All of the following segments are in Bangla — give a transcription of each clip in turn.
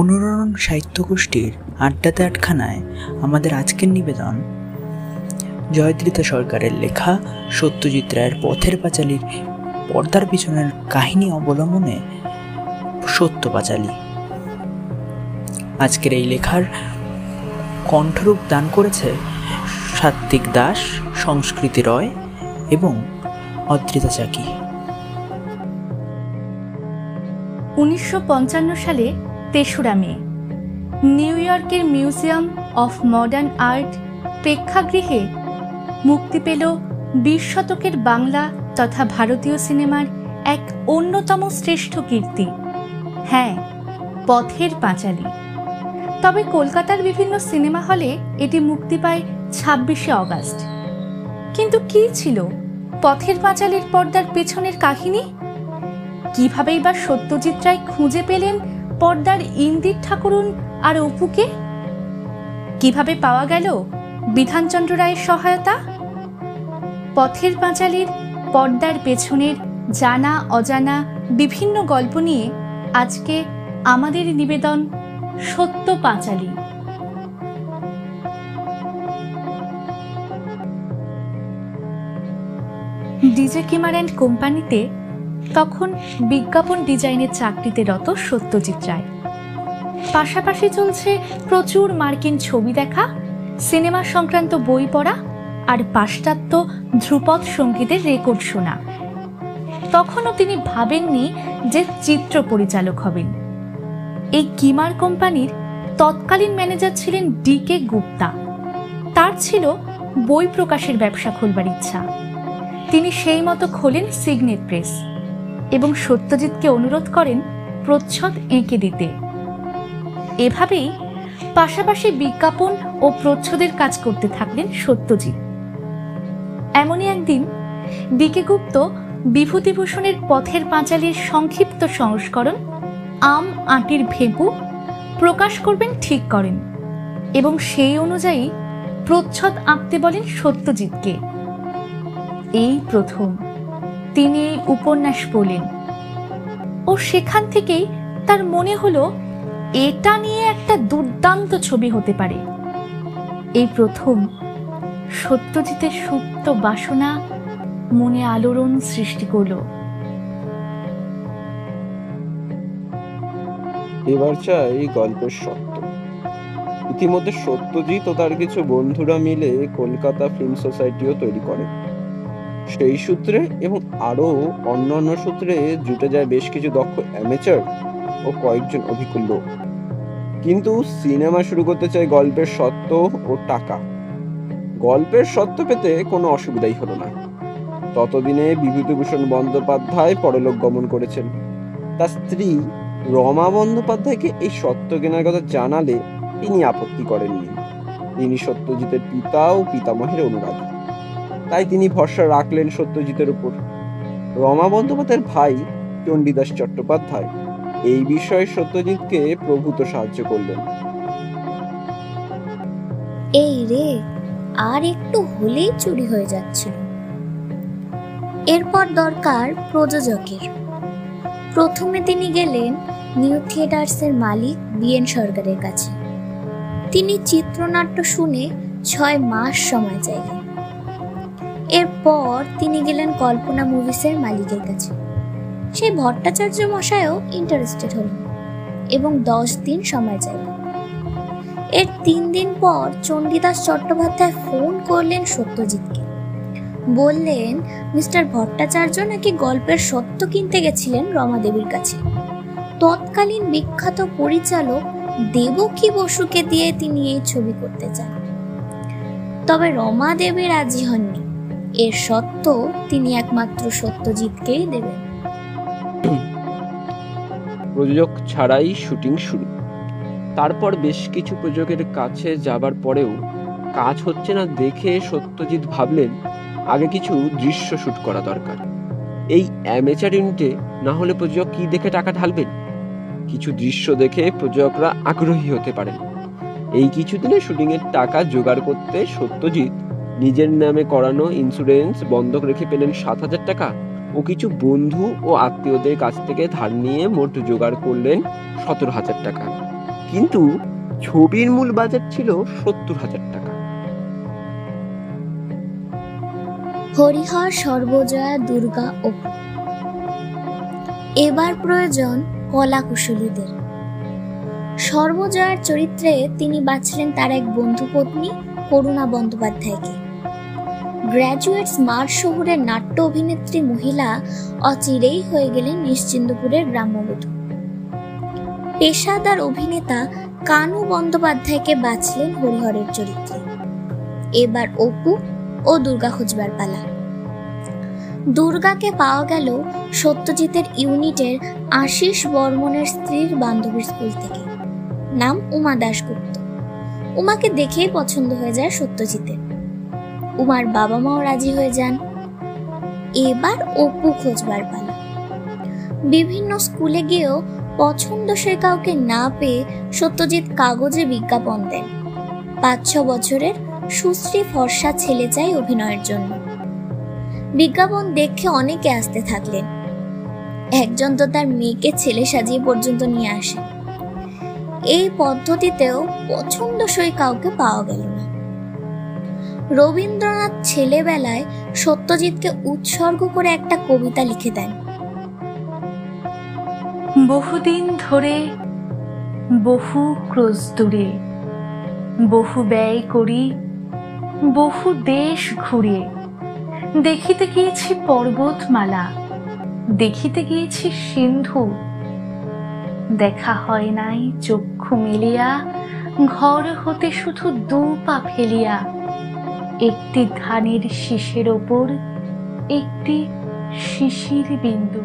অনুরণন সাহিত্য গোষ্ঠীর আড্ডাতে আটখানায় আমাদের আজকের নিবেদন। জয়দ্রিতা সরকারের লেখা সত্যজিৎ রায়ের পথের পাঁচালীর পর্দার পিছনের কাহিনী অবলম্বনে সত্য পাঁচালী। আজকের এই লেখার কণ্ঠরূপ দান করেছে সাত্বিক দাস, সংস্কৃতি রয় এবং অদ্রিতা চাকি। উনিশশো পঞ্চান্ন সালে তেসরা মে নিউ ইয়র্কের মিউজিয়াম অফ মডার্ন আর্ট প্রেক্ষাগৃহে মুক্তি পেল বিশ শতকের বাংলা তথা ভারতীয় সিনেমার এক অন্যতম শ্রেষ্ঠ কীর্তি। হ্যাঁ পথের পাঁচালী। তবে কলকাতার বিভিন্ন সিনেমা হলে এটি মুক্তি পায় ছাব্বিশে অগাস্ট। কিন্তু কি ছিল পথের পাঁচালীর পর্দার পেছনের কাহিনী? কিভাবেই বা সত্যজিৎ রায় খুঁজে পেলেন পর্দার ইন্দির ঠাকুরুন আর অপুকে? কীভাবে পাওয়া গেল বিধানচন্দ্র রায়ের সহায়তা? পথের পাঁচালীর পর্দার পেছনের জানা অজানা বিভিন্ন গল্প নিয়ে আজকে আমাদের নিবেদন সত্য পাঁচালী। ডিজে কিমার অ্যান্ড কোম্পানিতে তখন বিজ্ঞাপন ডিজাইনের চাকরিতে রত সত্যজিৎ রায়। পাশাপাশি চলছে প্রচুর মার্কিন ছবি দেখা, সিনেমা সংক্রান্ত বই পড়া আর পাশ্চাত্য ধ্রুপদ সঙ্গীতের রেকর্ড শোনা। তখনও তিনি ভাবেননি যে চিত্র পরিচালক হবেন। এই কিমার কোম্পানির তৎকালীন ম্যানেজার ছিলেন ডি কে গুপ্তা। তার ছিল বই প্রকাশের ব্যবসা খুলবার ইচ্ছা। তিনি সেই মতো খোলেন সিগনেট প্রেস। এবং সত্যজিৎকে অনুরোধ করেন প্রচ্ছদ এঁকে দিতে। এভাবেই পাশাপাশি বিজ্ঞাপন ও প্রচ্ছদের কাজ করতে থাকলেন সত্যজিৎ। এমনই একদিন ডিকে গুপ্ত বিভূতিভূষণের পথের পাঁচালীর সংক্ষিপ্ত সংস্করণ আম আটির ভেপু প্রকাশ করবেন ঠিক করেন এবং সেই অনুযায়ী প্রচ্ছদ আঁকতে বলেন সত্যজিৎকে। এই প্রথম। তিনি এই উপন্যাস পড়লেন। ও সেখান থেকেই তার মনে হলো, এটা নিয়ে একটা দুর্দান্ত ছবি হতে পারে। এই প্রথম সত্যজিতের সুপ্ত বাসনা মনে আলোড়ন সৃষ্টি করল। এবার চাই গল্পের সত্য। ইতিমধ্যে সত্যজিৎ ও তার কিছু বন্ধুরা মিলে কলকাতা ফিল্ম সোসাইটিও তৈরি করে। সেই সূত্রে এবং আরও অন্যান্য সূত্রে জুটে যায় বেশ কিছু দক্ষ অ্যামেচার ও কয়েকজন অভিজ্ঞ লোক। কিন্তু সিনেমা শুরু করতে চাই গল্পের সত্য ও টাকা। গল্পের সত্য পেতে কোনো অসুবিধাই হলো না। ততদিনে বিভূতিভূষণ বন্দ্যোপাধ্যায় পরলোক গমন করেছেন। তার স্ত্রী রমা বন্দ্যোপাধ্যায়কে এই সত্য কেনার কথা জানালে তিনি আপত্তি করেননি। তিনি সত্যজিতের পিতা ও পিতামহের অনুরাগী। তাই তিনি ভরসা রাখলেন সত্যজিতের উপর। রমা বন্দ্যোপাধ্যায়ের ভাই চণ্ডীদাস চট্টোপাধ্যায় এই বিষয়ে সত্যজিৎকে প্রভূত সাহায্য করলেন। এই রে, আর একটু হলেই চুরি হয়ে যাচ্ছিল। এরপর দরকার প্রযোজকের। প্রথমে তিনি গেলেন নিউ থিয়েটার্সের মালিক বিএন সরকারের কাছে। তিনি চিত্রনাট্য শুনে ছয় মাস সময় চাইলেন। এরপর তিনি গেলেন কল্পনা মুভিসের মালিকের কাছে। সেই ভট্টাচার্য মশাইও ইন্টারেস্টেড হলেন এবং দশ দিন সময় চাইলেন। এর তিন দিন পর চণ্ডীদাস চট্টোপাধ্যায় ফোন করলেন সত্যজিৎকে। বললেন, মিস্টার ভট্টাচার্য নাকি গল্পের সত্য কিনতে গেছিলেন রমাদেবীর কাছে। তৎকালীন বিখ্যাত পরিচালক দেবকী বসুকে দিয়ে তিনি এই ছবি করতে চান। তবে রমা দেবী রাজি হননি। এর সত্য তিনি একমাত্র সত্যজিৎকেই দেবেন। প্রযোজক ছাড়াই শুটিং শুরু। তারপর বেশ কিছু প্রযোজকের কাছে যাবার পরেও কাজ হচ্ছে না দেখে সত্যজিৎ ভাবলেন, আগে কিছু দৃশ্য শুট করা দরকার। এই অ্যামেচার ইউনিটে না হলে প্রযোজক কি দেখে টাকা ঢালবেন? কিছু দৃশ্য দেখে প্রযোজকরা আগ্রহী হতে পারেন। এই কিছুদিনে শুটিংয়ের টাকা জোগাড় করতে সত্যজিৎ নিজের নামে করানো ইন্স্যুরেন্স বন্ধক রেখে পেলেন সাত হাজার টাকা। ও কিছু বন্ধু ও আত্মীয়দের কাছ থেকে ধার নিয়ে মোট জোগাড় করলেন সতেরো হাজার টাকা। কিন্তু ছবির মূল বাজেট ছিল সত্তর হাজার টাকা। হরিহর, সর্বজয়া, দুর্গা ও এবার প্রয়োজন কলা কুশলীদের সর্বজয়ার চরিত্রে তিনি বাছলেন তার এক বন্ধু পত্নী করুণা বন্দ্যোপাধ্যায়কে। গ্র্যাজুয়েট স্মার্ট শহরের নাট্য অভিনেত্রী মহিলা অচিরেই হয়ে গেলেন নিশ্চিন্দপুরের গ্রাম্যবধূ। পেশাদার অভিনেতা কানু বন্দ্যোপাধ্যায়কে বাছলেন হরিহরের চরিত্রে। এবার অপু ও দুর্গা খুঁজবার পালা। দুর্গাকে পাওয়া গেল সত্যজিতের ইউনিটের আশিস বর্মনের স্ত্রীর বান্ধবীর স্কুল থেকে। নাম উমা দাশগুপ্ত। উমাকে দেখেই পছন্দ হয়ে যায় সত্যজিতের। উমার বাবা মাও রাজি হয়ে যান। এবার অপু খোঁজবার পালা। বিভিন্ন স্কুলে গিয়েও পছন্দসই কাউকে না পেয়ে সত্যজিৎ কাগজে বিজ্ঞাপন দেন। পাঁচ ছ বছরের সুশ্রী ফর্সা ছেলে চাই অভিনয়ের জন্য। বিজ্ঞাপন দেখে অনেকে আসতে থাকলেন। একজন তো তার মেয়েকে ছেলে সাজিয়ে পর্যন্ত নিয়ে আসে। এই পদ্ধতিতেও পছন্দসই কাউকে পাওয়া গেল রবীন্দ্রনাথ ছেলেবেলায় সত্যজিৎকে উৎসর্গ করে একটা কবিতা লিখে দেন। বহুদিন ধরে বহু ক্রোশ দূরে, বহু ব্যয় করি, বহু দেশ ঘুরে। দেখিতে গিয়েছি পর্বতমালা, দেখিতে গিয়েছি সিন্ধু। দেখা হয় নাই চক্ষু মেলিয়া, ঘর হতে শুধু দু পা ফেলিয়া। একটি ধানের শীষের ওপর, একটি শিশির বিন্দু।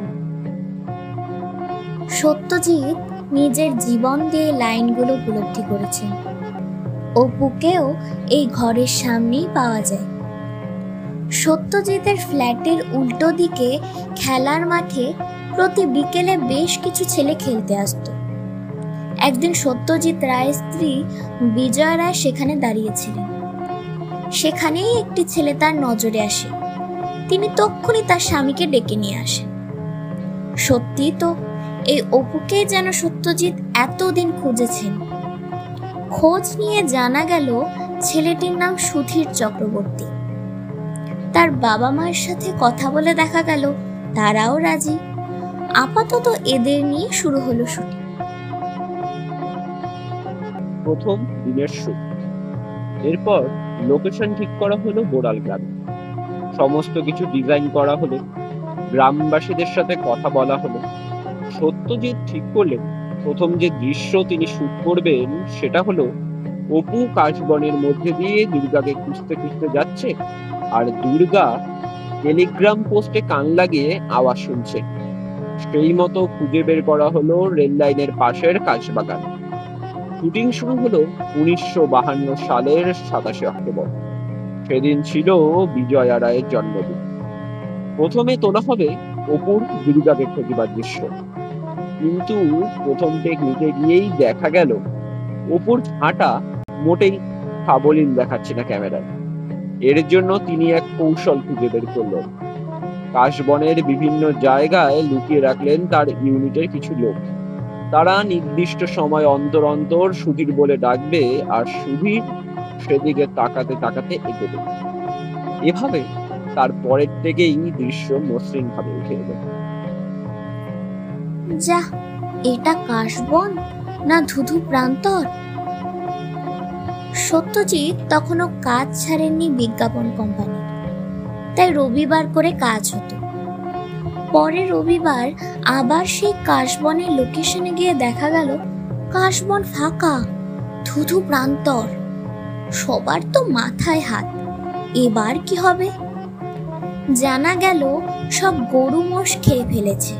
সত্যজিৎ নিজের জীবন দিয়ে লাইনগুলো উপলব্ধি করেছেন অপুকেও এই ঘরের সামনেই পাওয়া যায়। সত্যজিতের ফ্ল্যাটের উল্টো দিকে খেলার মাঠে প্রতি বিকেলে বেশ কিছু ছেলে খেলতে আসতো। একদিন সত্যজিৎ রায়ের স্ত্রী বিজয় রায় সেখানে দাঁড়িয়েছিলেন। সেখানেই একটি ছেলে তার নজরে আসে। তিনি তক্ষুনি তার স্বামীকে ডেকে নিয়ে আসেন। সত্যি তো, এই অপুকে যেন সত্যজিৎ এতদিন খুঁজেছেন। খোঁজ নিয়ে জানা গেল ছেলেটির নাম সুধীর চক্রবর্তী। তার বাবা মায়ের সাথে কথা বলে দেখা গেল, তারাও রাজি। আপাতত এদের নিয়ে শুরু হলো শুটিং। প্রথম দিনের শুট। এরপর লোকেশন ঠিক করা হলো বোড়াল গ্রামে। সমস্ত কিছু ডিজাইন করা হলো। গ্রামবাসীদের সাথে কথা বলা হলো। সত্যজিৎ ঠিক করলেন প্রথম যে দৃশ্য তিনি শুট করবেন, সেটা হলো অপু কাশবনের মধ্যে দিয়ে দুর্গাকে খুঁজতে খুঁজতে যাচ্ছে আর দুর্গা টেলিগ্রাম পোস্টে কান লাগিয়ে আওয়াজ শুনছে। সেই মতো খুঁজে বের করা হলো রেল লাইনের পাশের কাশবাগান। শুটিং শুরু হলো উনিশশো সালের সাতাশে অক্টোবর। সেদিন ছিল বিজয়া রায়ের জন্মদিন। প্রথমে তোলা হবে অপুর দুর্গাকে খোঁজিবার দৃশ্য। কিন্তু প্রথম টেক নিতে গিয়েই দেখা গেল, অপুর হাঁটা মোটেই সাবলীল দেখাচ্ছে না ক্যামেরায়। এর জন্য তিনি এক কৌশল খুঁজে বের করলেন। কাশবনের বিভিন্ন জায়গায় লুকিয়ে রাখলেন তার ইউনিটের কিছু লোক। তারা নির্দিষ্ট সময় অন্তর অন্তর সুধীর বলে ডাকবে আর সুধীর সেদিকে তাকাতে তাকাতে এগোবে এভাবে তার পরের থেকেই দৃশ্য মসৃণ ভাবে উঠে এলো। যা, এটা কাশবন না ধুধু প্রান্তর? সত্যজিৎ তখনও কাজ ছাড়েননি বিজ্ঞাপন কোম্পানি তাই রবিবার করে কাজ হতো। পরে রবিবার আবার সেই কাশবনের লোকেশনে গিয়ে দেখা গেল, কাশবন ফাঁকা, ধুধু প্রান্তর। সবার তো মাথায় হাত। এবার কি হবে? জানা গেল সব গরু মোষ খেয়ে ফেলেছে।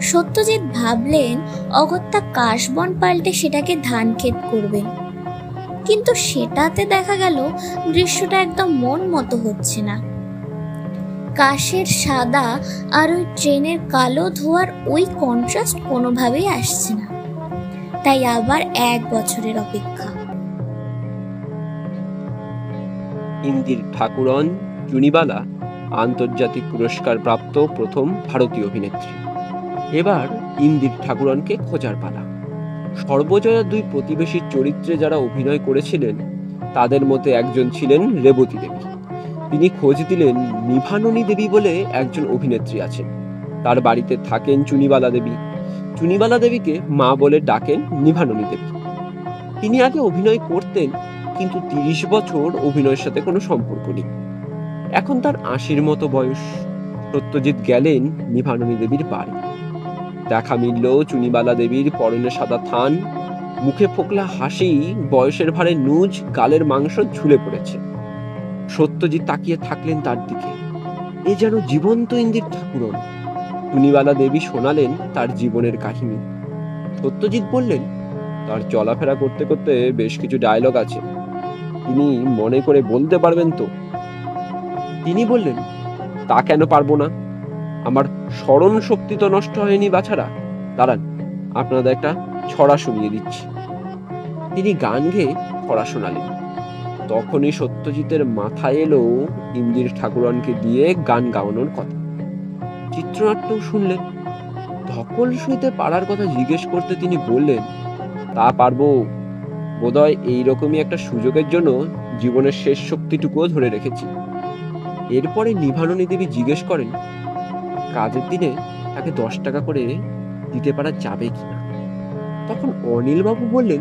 সত্যজিৎ ভাবলেন, অগত্যা কাশবন পাল্টে সেটাকে ধান ক্ষেত করবেন। কিন্তু সেটাতে দেখা গেল, দৃশ্যটা একদম মন মতো হচ্ছে না। কাশের সাদা আর ওই ট্রেনের কালো ধোয়ার ওই কন্ট্রাস্ট কোনোভাবেই আসছে না। তাই আবার এক বছরের অপেক্ষা। ইন্দির ঠাকুরন, চুনিবালা, আন্তর্জাতিক পুরস্কার প্রাপ্ত প্রথম ভারতীয় অভিনেত্রী। এবার ইন্দির ঠাকুরনকে খোঁজার পালা। সর্বজয়া দুই প্রতিবেশীর চরিত্রে যারা অভিনয় করেছিলেন, তাদের মধ্যে একজন ছিলেন রেবতী দেবী। তিনি খোঁজ দিলেন নিভাননী দেবী বলে একজন অভিনেত্রী আছেন। তার বাড়িতে থাকেন চুনিবালা দেবী। চুনিবালা দেবীকে মা বলে ডাকেন নিভাননী দেবী। তিনি আগে অভিনয় করতেন, কিন্তু তিরিশ বছর অভিনয়ের সাথে কোনো সম্পর্ক নেই। এখন তার আশির মতো বয়স। সত্যজিৎ গেলেন নিভাননী দেবীর বাড়ি। দেখা মিলল চুনিবালা দেবীর পরনে সাদা থান। মুখে ফোকলা হাসি, বয়সের ভারে নুজ, গালের মাংস ঝুলে পড়েছে। সত্যজিৎ তাকিয়ে থাকলেন তার দিকে। এ যেন জীবন্ত ইন্দির ঠাকুরন। টুনিবালা দেবী শোনালেন তার জীবনের কাহিনী। সত্যজিৎ বললেন, তার চলাফেরা করতে করতে বেশ কিছু ডায়লগ আছে। তিনি মনে করে বলতে পারবেন তো? তিনি বললেন, তা কেন পারব না? আমার স্মরণ শক্তি তো নষ্ট হয়নি বাছারা। দাঁড়ান, আপনাদের একটা ছড়া শুনিয়ে দিচ্ছি। তিনি গান গেয়ে ছড়া শোনালেন। তখনই সত্যজিতের মাথায় এলো ইন্দির ঠাকুরনকে দিয়ে গান গাওয়ানোর কথা। চিত্রনাট্যও শুনলেন। ধকল শুইতে পারার কথা জিজ্ঞেস করতে তিনি বললেন, তা পারব। বোধহয় এইরকমই একটা সুযোগের জন্য জীবনের শেষ শক্তিটুকুও ধরে রেখেছি। এরপরে নিভাননী দেবী জিজ্ঞেস করেন, কাজের দিনে তাকে দশ টাকা করে দিতে পারা যাবে কিনা তখন অনিল বাবু বললেন,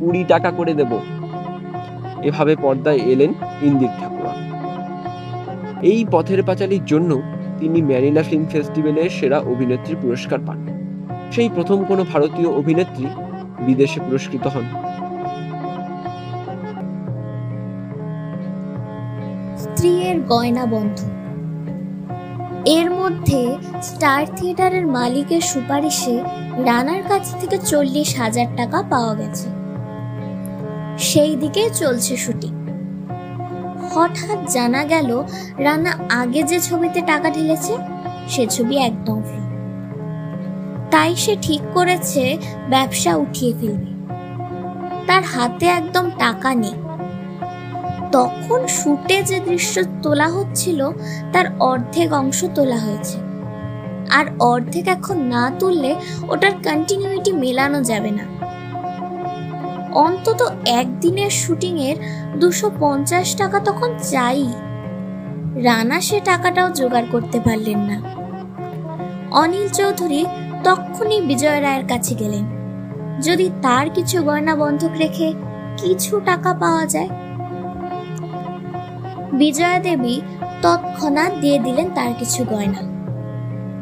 কুড়ি টাকা করে দেব। এভাবে পর্দায় এলেন ইন্দির ঠাকুর এই পথের পাঁচালির জন্য তিনি ম্যানিলা ফিল্ম ফেস্টিভ্যালে সেরা অভিনেত্রী পুরস্কার পান। সেই প্রথম কোনো ভারতীয় অভিনেত্রী বিদেশে পুরস্কৃত হন। স্ত্রীর গয়না বন্ধ। এর মধ্যে স্টার থিয়েটারের মালিকের সুপারিশে রানার কাছ থেকে চল্লিশ হাজার টাকা পাওয়া গেছে। সেই দিকে চলছে শুটিং। হঠাৎ জানা গেল, রানা আগে যে ছবিতে টাকা ঢেলেছে, সে ছবি একদম। তাই সে ঠিক করেছে ব্যবসা উঠিয়ে ফেলবে। তার হাতে একদম টাকা নেই। তখন শুটে যে দৃশ্য তোলা হচ্ছিল, তার অর্ধেক অংশ তোলা হয়েছে। আর অর্ধেক এখন না তুললে ওটার কন্টিনিউইটি মেলানো যাবে না। অন্তত একদিনের শুটিংয়ের দুশো পঞ্চাশ টাকা তখন চাই। রানা সে টাকাটাও জোগাড় করতে পারলেন না। অনিল চৌধুরী তখনই বিজয় রায়ের কাছে গেলেন। যদি তার কিছু গয়না বন্ধক রেখে কিছু টাকা পাওয়া যায়? বিজয়া দেবী তৎক্ষণাৎ দিয়ে দিলেন তার কিছু গয়না।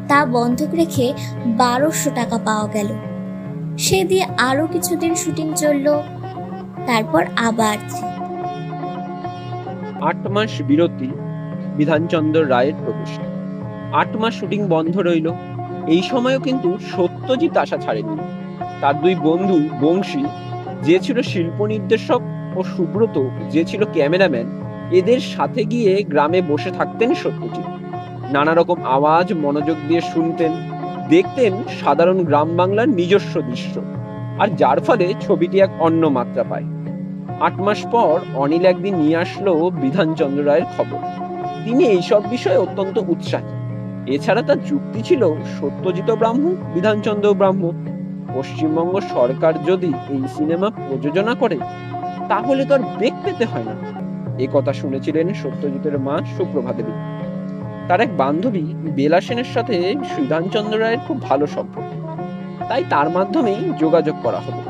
তা বন্ধক রেখে বারোশো টাকা পাওয়া গেল। সে দিয়ে আরও কিছুদিন শুটিং চলল, তারপর আবার। আট মাস বিরতি, বিধানচন্দ্র রায়ের প্রবেশ আট মাস শুটিং বন্ধ রইল। এই সময়ও কিন্তু সত্যজিৎ আশা ছাড়েনি। তার দুই বন্ধু বংশী, যে ছিল শিল্প নির্দেশক ও সুব্রত, যে ছিল ক্যামেরাম্যান, এদের সাথে গিয়ে গ্রামে বসে থাকতেন সত্যজিৎ। নানা রকম আওয়াজ, মনোযোগ দিয়ে শুনতেন। দেখতেন সাধারণ গ্রাম বাংলার নিজস্ব দৃশ্য, আর যার ফলে ছবিটি এক অন্য মাত্রা পায়। আট মাস পর অনিল একদিন নিয়ে আসলো বিধানচন্দ্র রায়ের খবর। তিনি এইসব বিষয়ে অত্যন্ত উৎসাহী। এছাড়া তার যুক্তি ছিল, সত্যজিৎ ব্রাহ্মণ বিধানচন্দ্র ব্রাহ্মণ। পশ্চিমবঙ্গ সরকার যদি এই সিনেমা প্রযোজনা করে, তাহলে তো আর বেগ পেতে হয় না। এ কথা শুনেছিলেন সত্যজিতের মা সুপ্রভা দেবী তার এক বান্ধবী বেলা সেনের সাথে সুধানচন্দ্র রায়ের খুব ভালো সম্পর্ক। তাই তার মাধ্যমেই যোগাযোগ করা হলো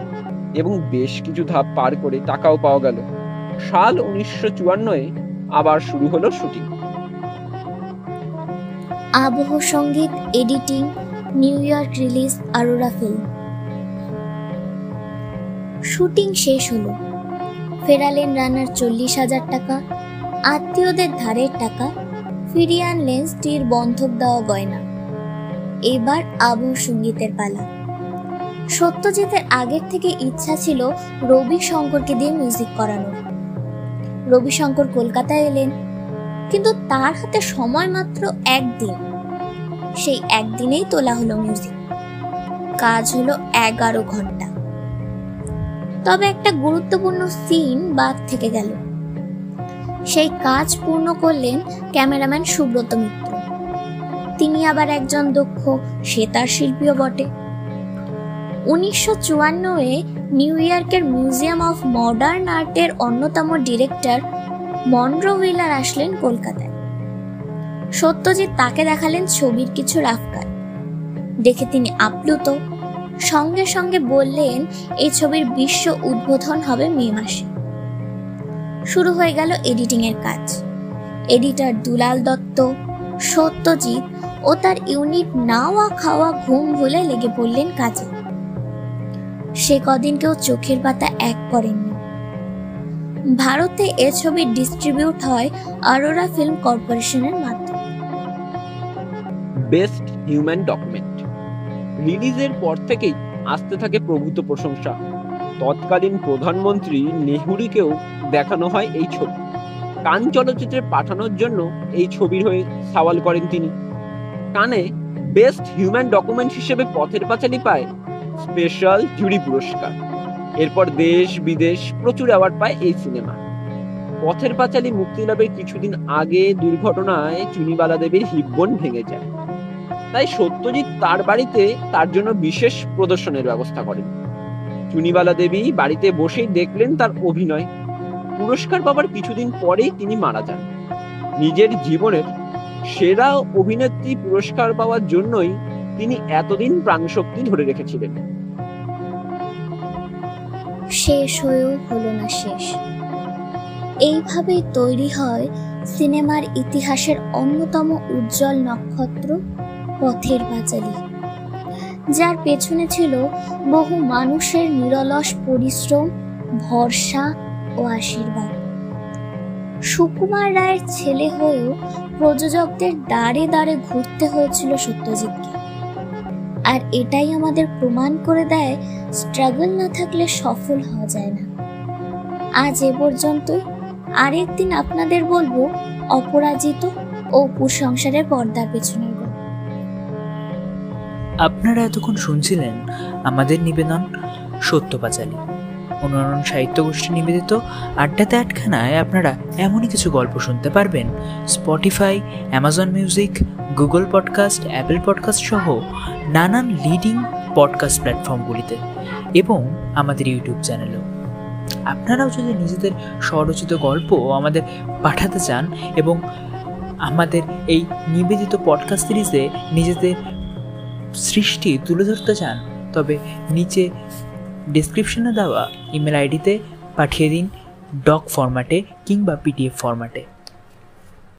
এবং বেশ কিছু ধাপ পার করে টাকাও পাওয়া গেল। সাল উনিশশো চুয়ান্নয় আবার শুরু হলো শুটিং। আবহ সংগীত, editing, New York release, Aurora film. Shooting শেষ হলো। ফেরালেন রানার চল্লিশ হাজার টাকা, আত্মীয়দের ধারের টাকা ফিরিয়ে আনলেন স্ত্রীর বন্ধক দেওয়া গয়না। এবার আবু সঙ্গীতের পালা। সত্যজিতের আগের থেকে ইচ্ছা ছিল রবি শঙ্করকে দিয়ে মিউজিক করানোর রবি শঙ্কর কলকাতায় এলেন, কিন্তু তার হাতে সময় মাত্র একদিন। সেই একদিনেই তোলা হলো মিউজিক। কাজ হলো এগারো ঘণ্টা। তবে একটা গুরুত্বপূর্ণ সিন বাদ থেকে গেল। সেই কাজ পূর্ণ করলেন ক্যামেরাম্যান সুব্রত মিত্র। তিনি আবার একজন দক্ষ সেতার শিল্পীও বটে। উনিশশো চুয়ান্নয়ে নিউ ইয়র্কের মিউজিয়াম অফ মডার্ন আর্টের অন্যতম ডিরেক্টর মনরো উইলার আসলেন কলকাতায়। সত্যজিৎ তাকে দেখালেন ছবির কিছু রাফকার দেখে তিনি আপ্লুত। সঙ্গে সঙ্গে বললেন, এই ছবির বিশ্ব উদ্বোধন হবে মে মাসে। শুরু হয়ে গেল এডিটিং এর কাজ। এডিটর দুলাল দত্ত, সত্যজিৎ ও তার ইউনিট নাওয়া খাওয়া ঘুম ভুলে লেগে পড়লেন কাজে। সে কদিন কেউ চোখের পাতা এক করেননি। ভারতে এ ছবি ডিস্ট্রিবিউট হয় আরোরা ফিল্ম কর্পোরেশনের মাধ্যমে। Best human document. রিলিজের পর থেকেই আসতে থাকে প্রভূত প্রশংসা। তৎকালীন প্রধানমন্ত্রী নেহুরিকেও দেখানো হয় এই ছবি। কান চলচ্চিত্রে পাঠানোর জন্য এই ছবির হয়ে সওয়াল করেন তিনি। কানে বেস্ট হিউম্যান ডকুমেন্ট হিসেবে পথের পাঁচালি পায় স্পেশাল জুরি পুরস্কার। এরপর দেশ, বিদেশ প্রচুর অ্যাওয়ার্ড পায় এই সিনেমা। পথের পাঁচালী মুক্তি লাভের কিছুদিন আগে দুর্ঘটনায় চুনিবালা দেবীর হিপবোন ভেঙে যায়। তাই সত্যজিৎ তার বাড়িতে তার জন্য বিশেষ প্রদর্শনের ব্যবস্থা করেন। চুনিবালা দেবী বাড়িতে বসেই দেখলেন তার অভিনয়। পুরস্কার পাবার কিছুদিন পরেই তিনি মারা যান। নিজের জীবনের সেরা অভিনেত্রী পুরস্কার পাওয়ার জন্যই তিনি এতদিন প্রাণশক্তি ধরে রেখেছিলেন। শেষ হয়েও হলো না শেষ। এইভাবেই তৈরি হয় সিনেমার ইতিহাসের অন্যতম উজ্জ্বল নক্ষত্র পথের পাঁচালী। যার পেছনে ছিল বহু মানুষের নিরলস পরিশ্রম, ভরসা ও আশীর্বাদ। সুকুমার রায়ের ছেলে হয়েও প্রযোজকদের দাঁড়ে দাঁড়ে ঘুরতে হয়েছিল সত্যজিৎকে। আর এটাই আমাদের প্রমাণ করে দেয়, স্ট্রাগল না থাকলে সফল হওয়া যায় না। আজ এ পর্যন্তই। আরেকদিন আপনাদের বলব, অপরাজিত ও সংসারের পর্দার গল্প আপনারা এতক্ষণ শুনছিলেন আমাদের নিবেদন সত্য পাঁচালী মনোরণ সাহিত্য গোষ্ঠী নিবেদিত আড্ডাতে আটখানায় আপনারা এমনই কিছু গল্প শুনতে পারবেন Spotify, Amazon music, Google podcast, Apple podcast সহ নানান লিডিং পডকাস্ট প্ল্যাটফর্মগুলিতে এবং আমাদের ইউটিউব চ্যানেলেও। আপনারাও যদি নিজেদের স্বরচিত গল্প আমাদের পাঠাতে চান এবং আমাদের এই নিবেদিত পডকাস্ট সিরিজে নিজেদের সৃষ্টি তুলে ধরতে চান, তবে নিচে ডিসক্রিপশনে দেওয়া ইমেল আইডিতে পাঠিয়ে দিন ডক ফরম্যাটে কিংবা পিডিএফ ফরম্যাটে